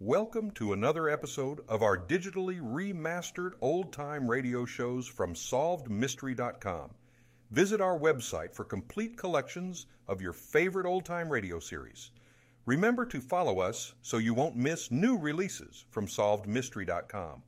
Welcome to another episode of our digitally remastered old time radio shows from SolvedMystery.com. Visit our website for complete collections of your favorite old time radio series. Remember to follow us so you won't miss new releases from SolvedMystery.com.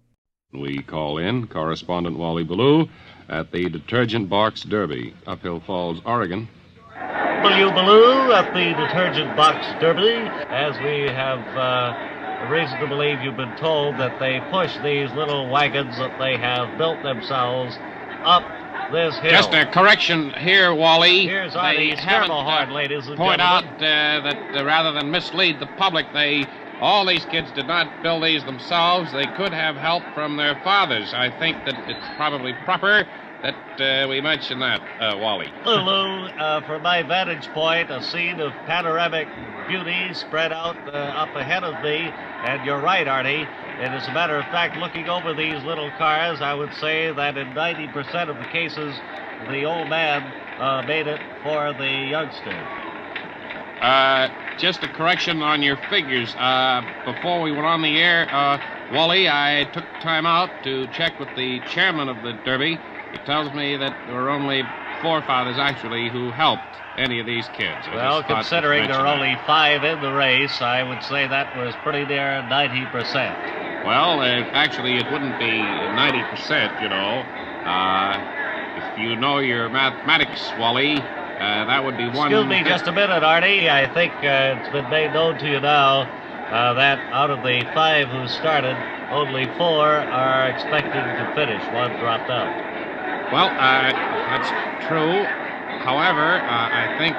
We call in correspondent Wally Ballou at the Detergent Box Derby, Uphill Falls, Oregon. W. Ballou at the Detergent Box Derby, as we have uh, reason to believe you've been told that they push these little wagons that they have built themselves up this hill. Just a correction here, Wally. Here's Artie Schermerhorn, uh, ladies and Point out uh, that uh, rather than mislead the public, they all these kids did not build these themselves. They could have help from their fathers. I think that it's probably proper that uh, we mentioned that, uh, Wally. Lulu, uh, from my vantage point, a scene of panoramic beauty spread out uh, up ahead of me. And you're right, Artie. And as a matter of fact, looking over these little cars, I would say that in 90% of the cases, the old man uh, made it for the youngster. Uh, just a correction on your figures. Uh, before we went on the air, uh, Wally, I took time out to check with the chairman of the Derby. He tells me that there were only forefathers actually who helped any of these kids. I Well, just thought to considering there are only five in the race, I would say that was pretty near 90%. Well, uh, actually, it wouldn't be 90%, you know. Uh, if you know your mathematics, Wally, uh, that would be one. Excuse me just a minute, Artie. I think uh, it's been made known to you now uh, that out of the five who started, only four are expecting to finish. One dropped out. Well, uh, that's true. However, uh, I think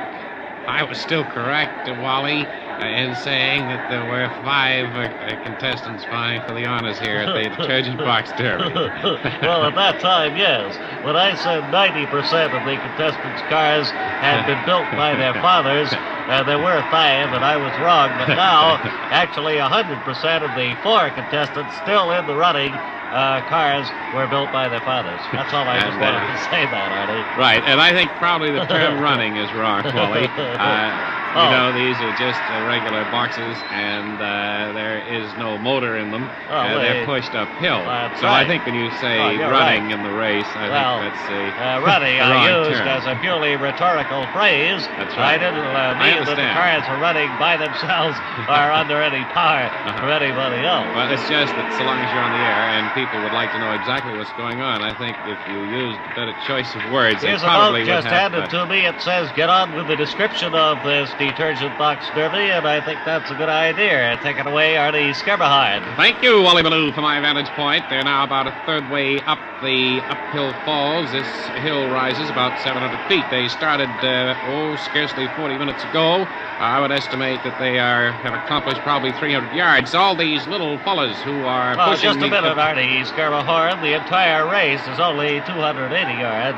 I was still correct, Wally, in saying that there were five uh, contestants vying for the honors here at the detergent box derby. well, at that time, yes. When I said 90% of the contestants' cars had been built by their fathers, uh, there were five, and I was wrong. But now, actually, 100% of the four contestants still in the running uh, cars were built by their fathers. That's all I just wanted uh, to say that, Artie. Right, and I think probably the term running is wrong, Wally. Uh, you Oh. know, these are just uh, regular boxes, and uh, there is no motor in them. Oh, uh, they're pushed uphill. So I think when you say Oh, running right. in the race, I Well, think that's a Uh, running the I used term. as a purely rhetorical phrase. That's I right. didn't uh, I mean that the cars are running by themselves or under any power Uh-huh. from anybody else. Well, it's just that so long as you're on the air and people would like to know exactly what's going on, I think if you used a better choice of words, Here's they a probably note just handed to me. It says, get on with the description of this detergent box derby, and I think that's a good idea. Take it away, Artie Schermerhorn. Thank you, Wally Ballou, for my vantage point. They're now about a third way up the uphill falls. This hill rises about 700 feet. They started, uh, oh, scarcely 40 minutes ago. I would estimate that they are have accomplished probably 300 yards. All these little fellas who are Well, pushing just a the- minute, Artie Schermerhorn. The entire race is only 280 yards.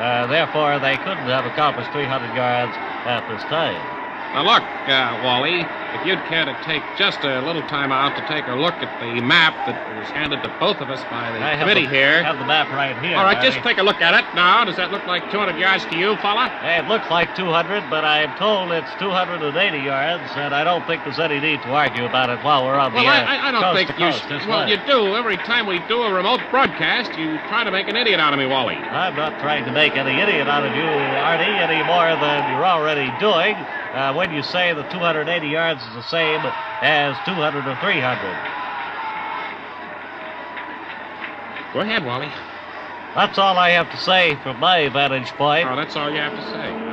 Uh, therefore, they couldn't have accomplished 300 yards at this time. Now, look, uh, Wally, if you'd care to take just a little time out to take a look at the map that was handed to both of us by the I have committee the, here. have the map right here. All right, just take a look at it now. Does that look like 200 yards to you, fella? It looks like 200, but I'm told it's 280 yards, and I don't think there's any need to argue about it while we're on Well, the air. I, I- I don't think you. coast. sh- This well, way. you do. Every time we do a remote broadcast, you try to make an idiot out of me, Wally. I'm not trying to make any idiot out of you, Artie, any more than you're already doing. Uh, when you say the 280 yards is the same as 200 or 300. Go ahead, Wally. That's all I have to say from my vantage point. Oh, that's all you have to say.